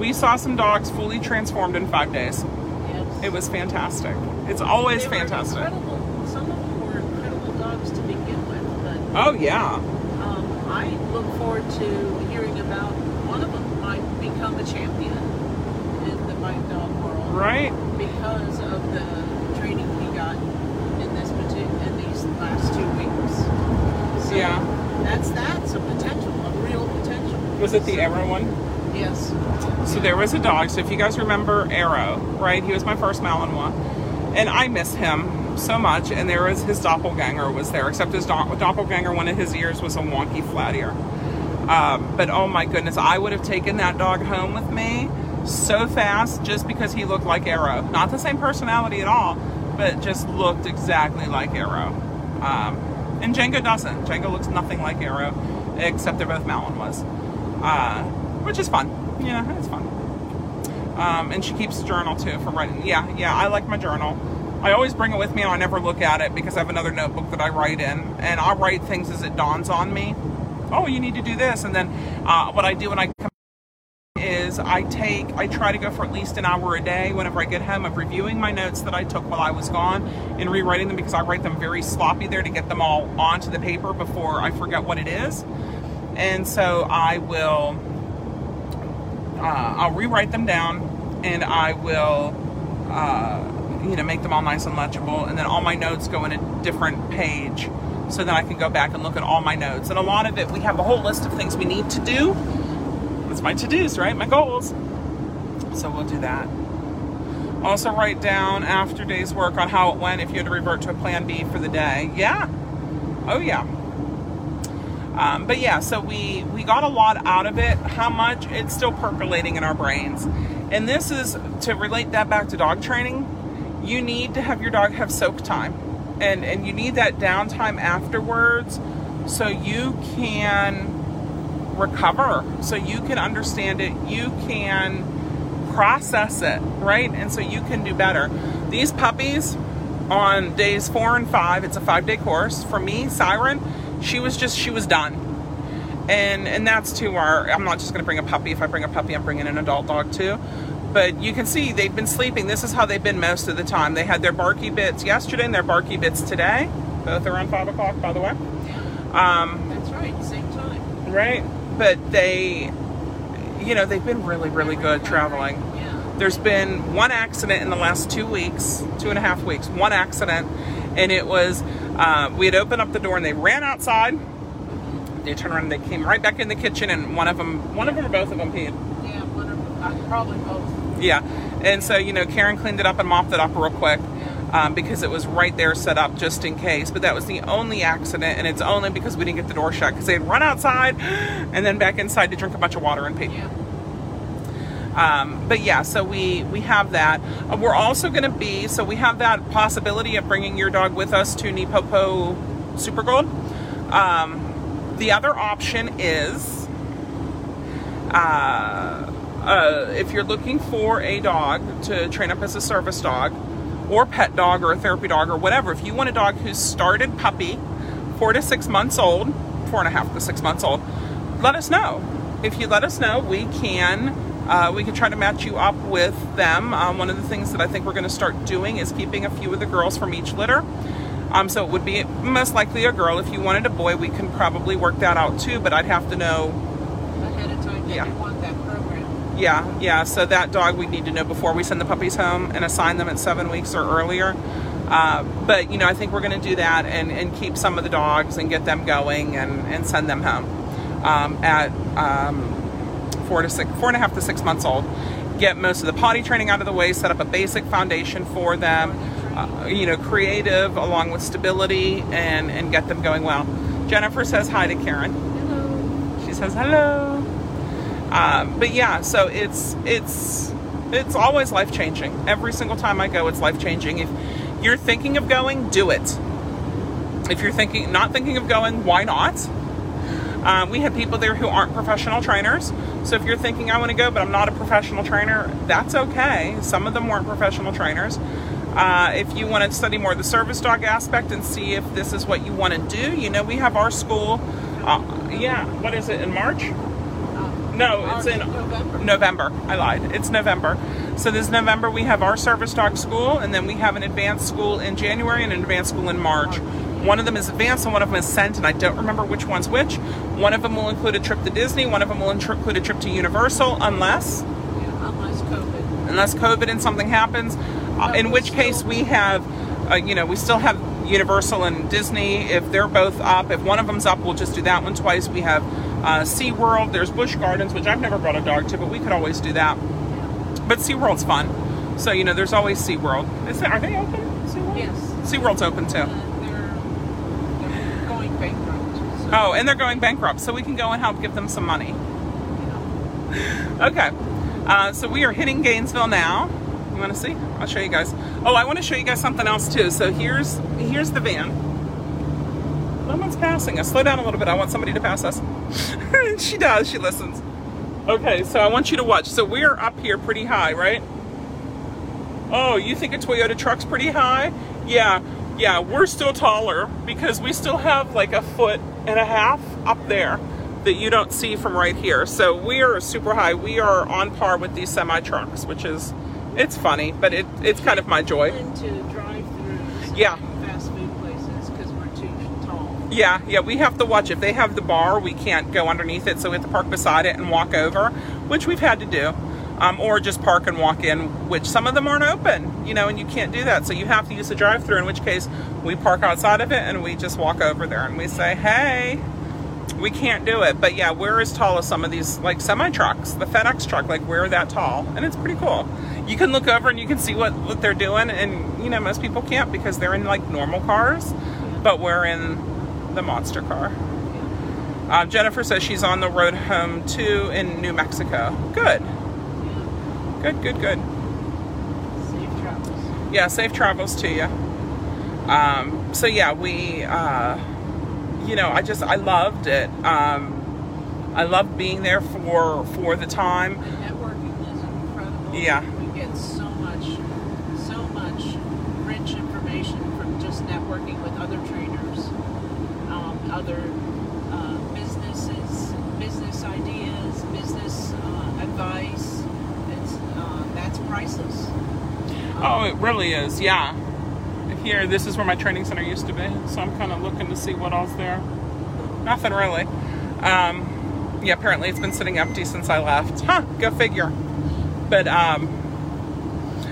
We saw some dogs fully transformed in five days. Yes. It was fantastic. It's always fantastic. incredible. Some of them were incredible dogs to begin with, but Oh yeah, um, I look forward to hearing about one of them might become a champion in the bite dog world right? because of the training he got in this in these last two weeks. So Yeah. that's that's a potential, a real potential. Was it the Arrow one? Yes. So there was a dog. So if you guys remember Arrow, right? He was my first Malinois, and I miss him so much. And there was his doppelganger was there, except his do- doppelganger, one of his ears was a wonky flat ear. Um, but oh my goodness, I would have taken that dog home with me so fast just because he looked like Arrow. Not the same personality at all, but just looked exactly like Arrow. Um, and Django doesn't. Django looks nothing like Arrow, except they're both Malinois, uh, which is fun. Yeah, it's fun. Um, and she keeps a journal too for writing. Yeah, yeah, I like my journal. I always bring it with me and I never look at it because I have another notebook that I write in. And I'll write things as it dawns on me. Oh, you need to do this. And then uh, what I do when I come is I take, I try to go for at least an hour a day whenever I get home of reviewing my notes that I took while I was gone and rewriting them because I write them very sloppy there to get them all onto the paper before I forget what it is. And so I will uh, I'll rewrite them down and I will uh, you know, make them all nice and legible. And then all my notes go in a different page so that I can go back and look at all my notes. And a lot of it, we have a whole list of things we need to do. That's my to dos, right? My goals. So we'll do that. Also, write down after day's work on how it went if you had to revert to a plan B for the day. Yeah. Oh, yeah. Um, but yeah, so we we got a lot out of it. How much? It's still percolating in our brains. And this is to relate that back to dog training. You need to have your dog have soak time, and and you need that downtime afterwards, so you can recover, so you can understand it, you can process it, right, and so you can do better. These puppies on days four and five, it's a five day course. For me, Siren she was just she was done. And and that's to our i'm not just going to bring a puppy. If i bring a puppy i'm bringing an adult dog too. But you can see they've been sleeping. This is how they've been most of the time. They had their barky bits yesterday and their barky bits today. Both around five o'clock by the way. Um that's right same time. right? But they you know they've been really really good traveling. yeah. there's been one accident in the last two weeks two and a half weeks one accident and it was uh, we had opened up the door and they ran outside. They turned around and they came right back in the kitchen and one of them, one of them or both of them peed. Yeah, one of them, uh, probably both. Yeah, and so you know Karen cleaned it up and mopped it up real quick. Um, because it was right there set up just in case. But that was the only accident, and it's only because we didn't get the door shut because they had run outside (gasps) and then back inside to drink a bunch of water and pee. Yeah. Um, but yeah, so we we have that. Uh, we're also going to be so we have that possibility of bringing your dog with us to NePoPo Super Gold. Um, the other option is uh, uh, if you're looking for a dog to train up as a service dog or pet dog or a therapy dog or whatever, if you want a dog who's started puppy, four to six months old, four and a half to six months old, let us know. If you let us know, we can uh, we can try to match you up with them. Um, one of the things that I think we're going to start doing is keeping a few of the girls from each litter. Um, so it would be most likely a girl. If you wanted a boy, we can probably work that out too, but I'd have to know ahead of time that Yeah. you want that program. Yeah, yeah. So that dog we need to know before we send the puppies home and assign them at seven weeks or earlier. Uh, but you know, I think we're going to do that and, and keep some of the dogs and get them going and, and send them home um, at um, four to six, four and a half to six months old. Get most of the potty training out of the way. Set up a basic foundation for them. Uh, you know, creative along with stability and and get them going well. Jennifer says hi to Karen. Hello. She says hello. Um, but yeah, so it's it's it's always life changing. Every single time I go, it's life changing. If you're thinking of going, do it. If you're thinking not thinking of going, why not? Um, we have people there who aren't professional trainers. So if you're thinking I want to go, but I'm not a professional trainer, that's okay. Some of them weren't professional trainers. Uh, if you want to study more the service dog aspect and see if this is what you want to do, you know, we have our school. Uh, yeah, what is it in March? No, it's in November. November. I lied. It's November. So this November we have our service dog school, and then we have an advanced school in January and an advanced school in March. One of them is advanced and one of them is sent, and I don't remember which one's which. One of them will include a trip to Disney. One of them will include a trip to Universal, unless Yeah, unless COVID. unless COVID and something happens. Uh, in which case we have, uh, you know, we still have Universal and Disney. If they're both up, if one of them's up, we'll just do that one twice. We have uh, SeaWorld. There's Busch Gardens, which I've never brought a dog to, but we could always do that. But SeaWorld's fun. So, you know, there's always SeaWorld. Is are they open? SeaWorld? Yes. SeaWorld's open too. Uh, they're, they're going bankrupt. So, Oh, and they're going bankrupt, so we can go and help give them some money. Okay. Uh, so we are hitting Gainesville now. You want to see? I'll show you guys. Oh, I want to show you guys something else too. So here's here's the van. Someone's passing us. Slow down a little bit. I want somebody to pass us. (laughs) she does. She listens. Okay, so I want you to watch. So we're up here pretty high, right? Oh, you think a Toyota truck's pretty high? Yeah, yeah, we're still taller because we still have like a foot and a half up there that you don't see from right here. So we are super high. We are on par with these semi trucks, which is it's funny, but it it's kind of my joy. into drive-throughs. Yeah. Fast food places because we're too tall. Yeah, yeah, we have to watch. If they have the bar, we can't go underneath it, so we have to park beside it and walk over, which we've had to do. Um, or just park and walk in, which some of them aren't open, you know, and you can't do that. So you have to use the drive through, in which case we park outside of it and we just walk over there and we say, hey, we can't do it. But yeah, we're as tall as some of these like semi trucks, the FedEx truck, like we're that tall, and it's pretty cool. You can look over and you can see what, what they're doing, and you know, most people can't because they're in like normal cars, but we're in the monster car. Uh, Jennifer says she's on the road home too in New Mexico. Good. Good, good, good. Safe travels. Yeah, safe travels to you. Um, so yeah, we, uh, you know, I just I loved it. Um, I loved being there for for the time. The networking is incredible. Yeah. We get so much, so much rich information from just networking with other trainers, um, other uh, businesses, business ideas, business uh, advice. It's Oh, it really is. Yeah. Here, this is where my training center used to be, so I'm kind of looking to see what else there. Nothing really. Um, yeah, apparently it's been sitting empty since I left. Huh? Go figure. But um,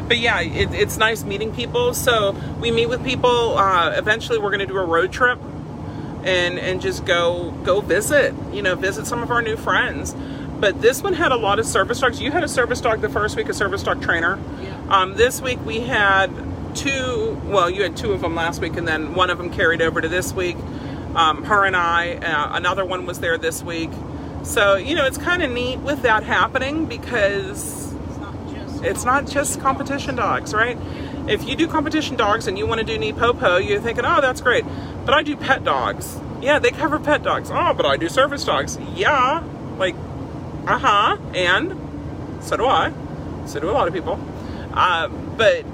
but yeah, it, it's nice meeting people. So we meet with people. Uh, eventually, we're going to do a road trip and and just go go visit. You know, visit some of our new friends. But this one had a lot of service dogs. You had a service dog the first week, a service dog trainer. Yeah. Um, this week we had two. Well, you had two of them last week, and then one of them carried over to this week. Um, her and I. Uh, another one was there this week. So you know, it's kind of neat with that happening because It's not just. it's not just competition dogs, right? If you do competition dogs and you want to do NePoPo, you're thinking, oh, that's great. But I do pet dogs. Yeah, they cover pet dogs. Oh, but I do service dogs. Yeah, like, uh huh. And so do I. So do a lot of people. Uh, but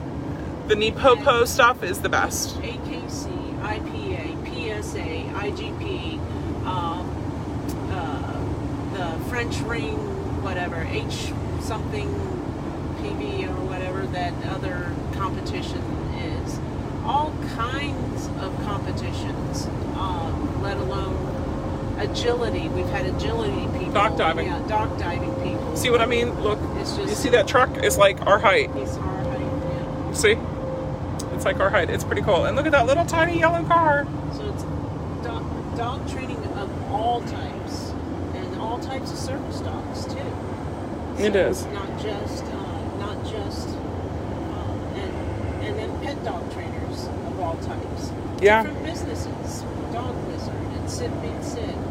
the NePoPo stuff is the best. AKC, IPA, PSA, IGP, um, uh, the French ring, whatever, H something PV or whatever that other competition is. All kinds of competitions, um, let alone agility. We've had agility people. Dock diving. Yeah, dock diving people. See what I mean? Look, It's just- you see that truck? It's like our height. He's hard, yeah. See? It's like our height. It's pretty cool. And look at that little tiny yellow car. So it's dog, dog training of all types and all types of service dogs too. So it's Not just, uh, not just, uh, and and then pet dog trainers of all types. Yeah. Different businesses, Dog Wizard and Sit Sit, you know,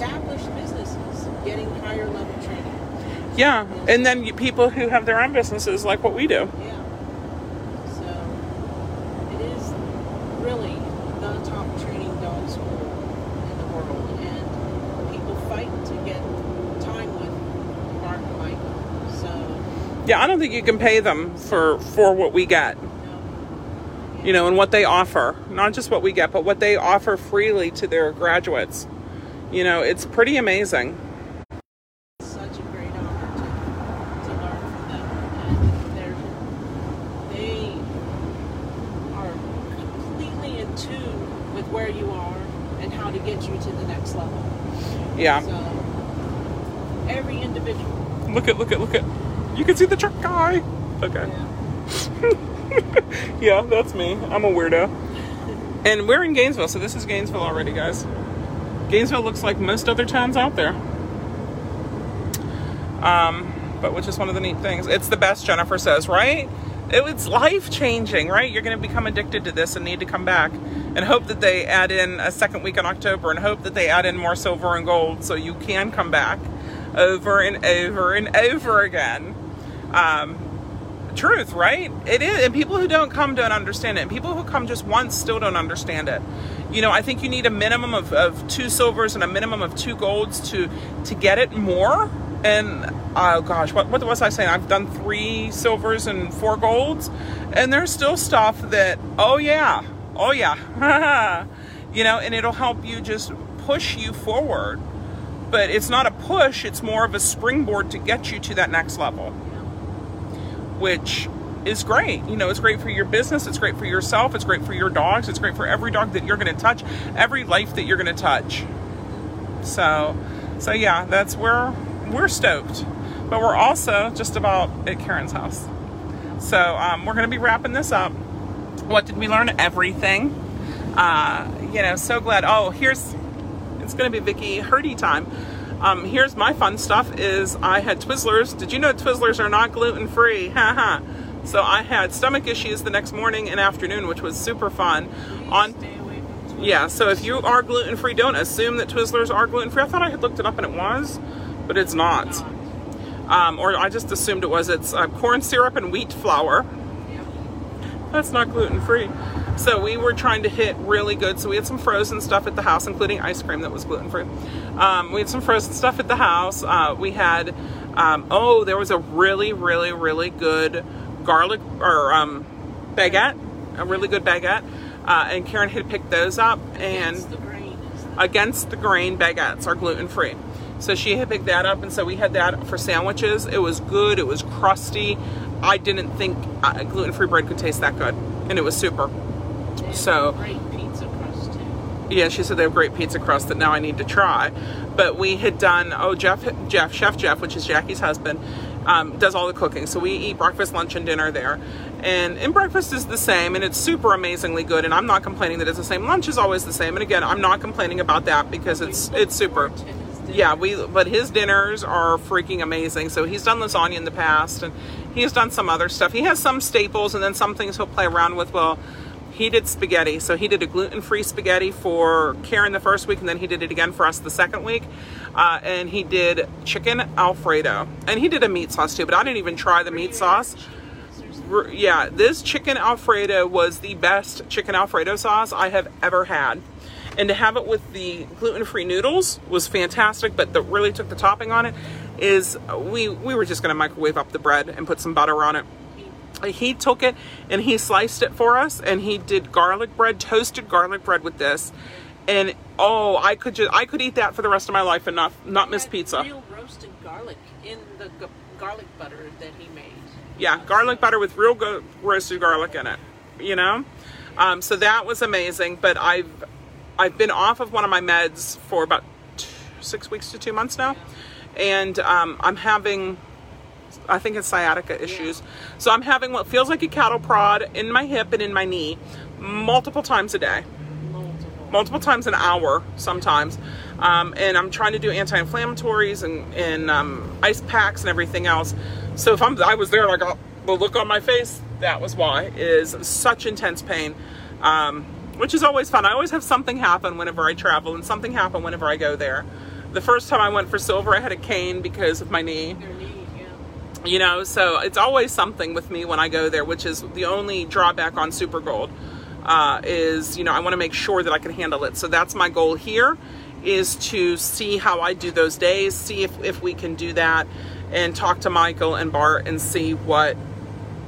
established businesses getting higher level training. Yeah. And then you, people who have their own businesses like what we do. Yeah. So it is really the top training dog school in the world, and people fight to get time with Mark and Michael. So Yeah, I don't think you can pay them for for what we get. no, you know, and what they offer. Not just what we get, but what they offer freely to their graduates. You know, it's pretty amazing. such a great honor to, to learn from them, and they're they are completely in tune with where you are and how to get you to the next level. Yeah. So every individual. Look at, look at, look at. You can see the truck guy. Okay. Yeah. (laughs) Yeah, that's me. I'm a weirdo. And we're in Gainesville, so this is Gainesville already, guys. Gainesville looks like most other towns out there. Um, but which is one of the neat things. It's the best, Jennifer says, right? It was life changing, right? You're going to become addicted to this and need to come back and hope that they add in a second week in October and hope that they add in more silver and gold so you can come back over and over and over again. Um, truth, right? It is, and people who don't come don't understand it. And people who come just once still don't understand it. You know, I think you need a minimum of, of two silvers and a minimum of two golds to to get it more. And oh gosh, what what was I saying? I've done three silvers and four golds, and there's still stuff that oh yeah, oh yeah, (laughs) you know, and it'll help you just push you forward. But it's not a push; it's more of a springboard to get you to that next level which is great. You know, it's great for your business, it's great for yourself, it's great for your dogs, it's great for every dog that you're going to touch, every life that you're going to touch. So, so yeah, that's where we're stoked. but we're also just about at Karen's house. So um, we're going to be wrapping this up. What did we learn? Everything. Uh, you know, so glad. Oh, here's it's going to be Vicky Hurdy time. Um, here's my fun stuff: is I had Twizzlers. Did you know Twizzlers are not gluten free? Haha. So I had stomach issues the next morning and afternoon, which was super fun. On yeah, so if you are gluten free, don't assume that Twizzlers are gluten free. I thought I had looked it up and it was, but it's not. Um, or I just assumed it was. It's uh, corn syrup and wheat flour. That's not gluten free. So we were trying to hit really good. So we had some frozen stuff at the house, including ice cream that was gluten free. Um, we had some frozen stuff at the house. Uh, we had, um, oh, there was a really, really, really good garlic or um, baguette, a really good baguette. Uh, and Karen had picked those up and Against the grain. against the grain baguettes are gluten free. So she had picked that up, and so we had that for sandwiches. It was good. It was crusty. I didn't think uh, gluten free bread could taste that good, and it was super. they So- great pizza crust too. Yeah, she said they have great pizza crust that now I need to try. But we had done oh Jeff Jeff Chef Jeff, which is Jackie's husband, um, does all the cooking. So we eat breakfast, lunch, and dinner there. And and breakfast is the same, and it's super amazingly good. And I'm not complaining that it's the same. Lunch is always the same. And again, I'm not complaining about that because it's it's super. Yeah, we but his dinners are freaking amazing. So he's done lasagna in the past, and he's done some other stuff. He has some staples, and then some things he'll play around with. Well, he did spaghetti. So he did a gluten-free spaghetti for Karen the first week, and then he did it again for us the second week. Uh, and he did chicken alfredo, and he did a meat sauce too. But I didn't even try the meat sauce. Yeah, this chicken alfredo was the best chicken alfredo sauce I have ever had. And to have it with the gluten-free noodles was fantastic, but that really took the topping on it is we we were just going to microwave up the bread and put some butter on it. He took it and he sliced it for us and he did garlic bread, toasted garlic bread with this. And oh, I could just I could eat that for the rest of my life and not not miss Had pizza. Real roasted garlic in the g- garlic butter that he made. Yeah, garlic butter with real go- roasted garlic in it. You know, um, so that was amazing. But I've I've been off of one of my meds for about two, six weeks to two months now, and um, I'm having I think it's sciatica issues. So I'm having what feels like a cattle prod in my hip and in my knee multiple times a day Multiple. multiple times an hour sometimes. Um, and I'm trying to do anti-inflammatories and, and um, ice packs and everything else. So if I'm, I was there, and I got the look on my face, that was why is such intense pain, um, which is always fun. I always have something happen whenever I travel, and something happen whenever I go there. The first time I went for silver, I had a cane because of my knee yeah. You know so it's always something with me when i go there which is the only drawback on super gold uh, is you know i want to make sure that i can handle it so that's my goal here is to see how i do those days see if, if we can do that and talk to michael and bart and see what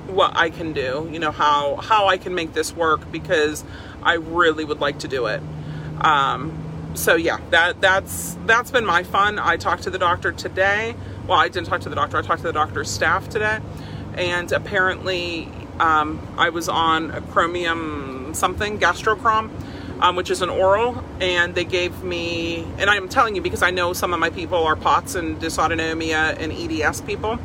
what i can do you know how how i can make this work because i really would like to do it um, so yeah, that that's that's been my fun. I talked to the doctor today. Well, I didn't talk to the doctor. I talked to the doctor's staff today, and apparently um, I was on a chromium something gastrocrom, um, which is an oral, and they gave me. And I'm telling you because I know some of my people are POTS and dysautonomia and EDS people.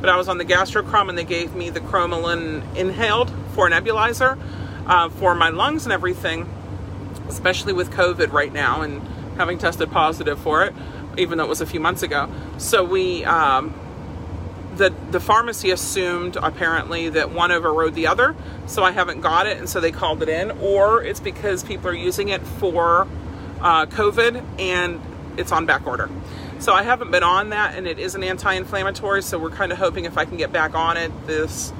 But I was on the gastrocrom and they gave me the cromolyn inhaled for a nebulizer uh, for my lungs and everything especially with COVID right now and having tested positive for it, even though it was a few months ago. So we, um, the the pharmacy assumed apparently that one overrode the other, so I haven't got it, and so they called it in, or it's because people are using it for uh, COVID and it's on back order. So I haven't been on that, and it is an anti-inflammatory. So we're kind of hoping if I can get back on it, this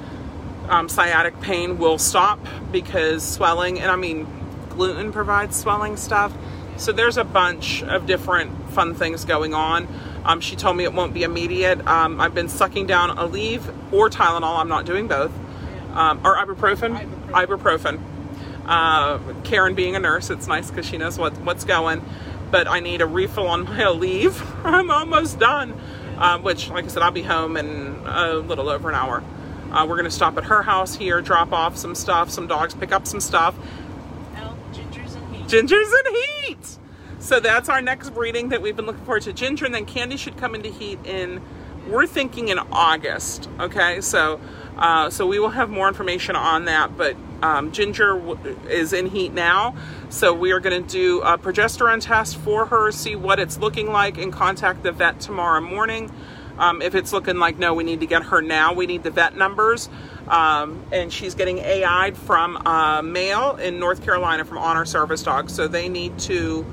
um, sciatic pain will stop because swelling, and I mean, gluten provides swelling stuff. So there's a bunch of different fun things going on. Um, she told me it won't be immediate. Um, I've been sucking down Aleve or Tylenol. I'm not doing both. Um, or ibuprofen. Ibuprofen. Uh, Karen being a nurse, it's nice because she knows what, what's going. But I need a refill on my (laughs) Aleve. I'm almost done. Uh, which, like I said, I'll be home in a little over an hour. Uh, we're going to stop at her house here, drop off some stuff, some dogs pick up some stuff. Gingers in heat. So that's our next breeding that we've been looking forward to. Ginger and then Candy should come into heat in we're thinking in August. Okay, so uh, so we will have more information on that. But um, Ginger is in heat now, so we are going to do a progesterone test for her, see what it's looking like, and contact the vet tomorrow morning. Um, if it's looking like no, we need to get her now. We need the vet numbers. Um, and she's getting AI'd from a male in North Carolina from Honor Service Dogs. So they need to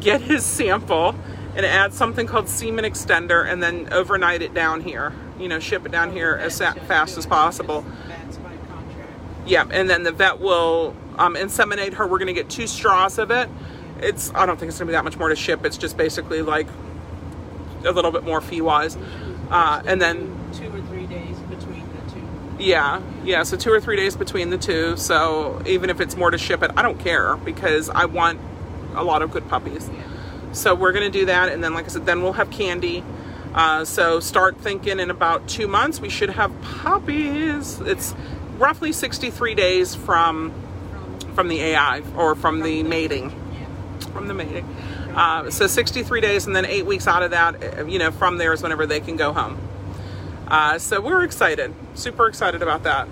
get (laughs) his sample and add something called semen extender and then overnight it down here. You know, ship it down here as fast as possible. Yeah, and then the vet will um, inseminate her. We're going to get two straws of it. It's I don't think it's going to be that much more to ship. It's just basically like a little bit more fee wise. Uh, and then two or three days between the two. yeah, yeah. So two or three days between the two. So even if it's more to ship it, I don't care because I want a lot of good puppies. So we're gonna do that, and then like I said, then we'll have candy. Uh, so start thinking in about two months we should have puppies. It's roughly 63 days from From, from the AI or from the mating yeah. from the mating. Uh, so 63 days, and then eight weeks out of that, uh, you know, from there is whenever they can go home. Uh, so we're excited, super excited about that.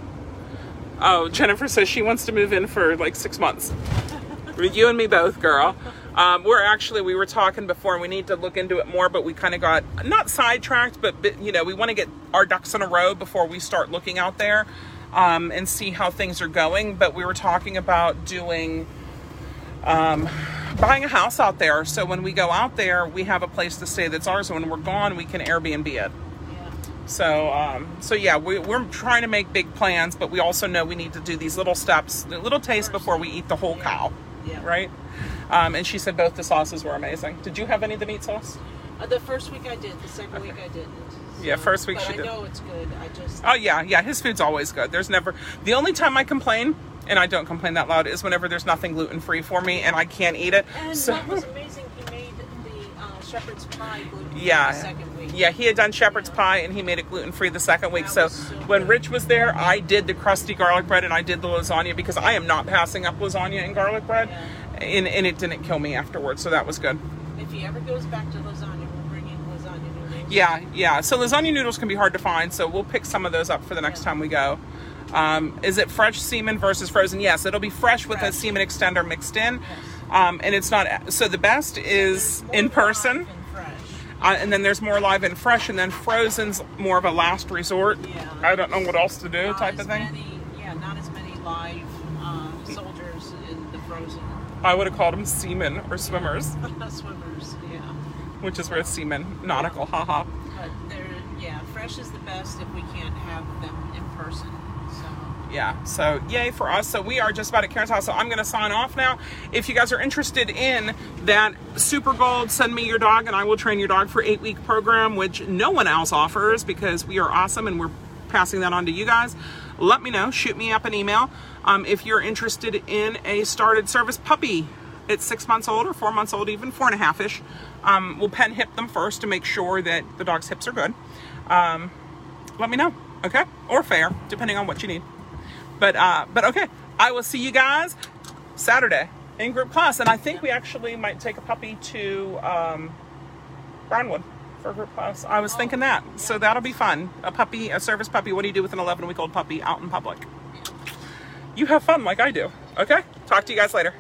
Oh, Jennifer says she wants to move in for like six months. (laughs) you and me both, girl. Um, we're actually we were talking before, and we need to look into it more, but we kind of got not sidetracked, but but, you know, we want to get our ducks in a row before we start looking out there um, and see how things are going. But we were talking about doing buying a house out there. So when we go out there, we have a place to stay that's ours. And when we're gone, we can Airbnb it. Yeah. So, um, so yeah, we, we're trying to make big plans, but we also know we need to do these little steps, little taste before we eat the whole cow, Yeah. right? Um, and she said both the sauces were amazing. Did you have any of the meat sauce? Uh, the first week I did. The second week I didn't. Yeah, first week she I did. know it's good. I just. Oh yeah, yeah. His food's always good. There's never the only time I complain, and I don't complain that loud, is whenever there's nothing gluten free for me and I can't eat it. and So what was amazing, he made the uh, shepherd's pie gluten Yeah. the second week. Yeah, he had done shepherd's pie and he made it gluten free the second week. So so when good. Rich was there, I did the crusty garlic bread and I did the lasagna because I am not passing up lasagna and garlic bread. And, and it didn't kill me afterwards, so that was good. If he ever goes back to lasagna, we'll bring in lasagna noodles. Yeah, yeah. So lasagna noodles can be hard to find, so we'll pick some of those up for the next time we go. Um, is it fresh semen versus frozen? Yes, it'll be fresh with a semen extender mixed in. Um, and it's not, so the best is in person. fresh. Uh, and then there's more live and fresh, and then frozen's more of a last resort. Yeah. I don't know what else to do Not type of thing. Many, yeah, not as many live uh, soldiers in the frozen I would have called them seamen or swimmers, (laughs) swimmers. Yeah, which is where seamen, nautical, haha. but they're yeah, fresh is the best if we can't have them in person. Yeah, so yay for us. So we are just about at Karen's house. So I'm going to sign off now. If you guys are interested in that Super Gold, send me your dog and I will train your dog for eight week program, which no one else offers because we are awesome and we're passing that on to you guys. Let me know. Shoot me up an email um, if you're interested in a started service puppy. It's six months old or four months old, even four and a half ish. Um, we'll PennHIP them first to make sure that the dog's hips are good. Um, let me know, okay? Or fair, depending on what you need. But uh, but okay, I will see you guys Saturday in group class, and I think we actually might take a puppy to um, Brownwood for group class. I was thinking that, so that'll be fun. A puppy, a service puppy. What do you do with an 11 week old puppy out in public? You have fun like I do. Okay, talk to you guys later.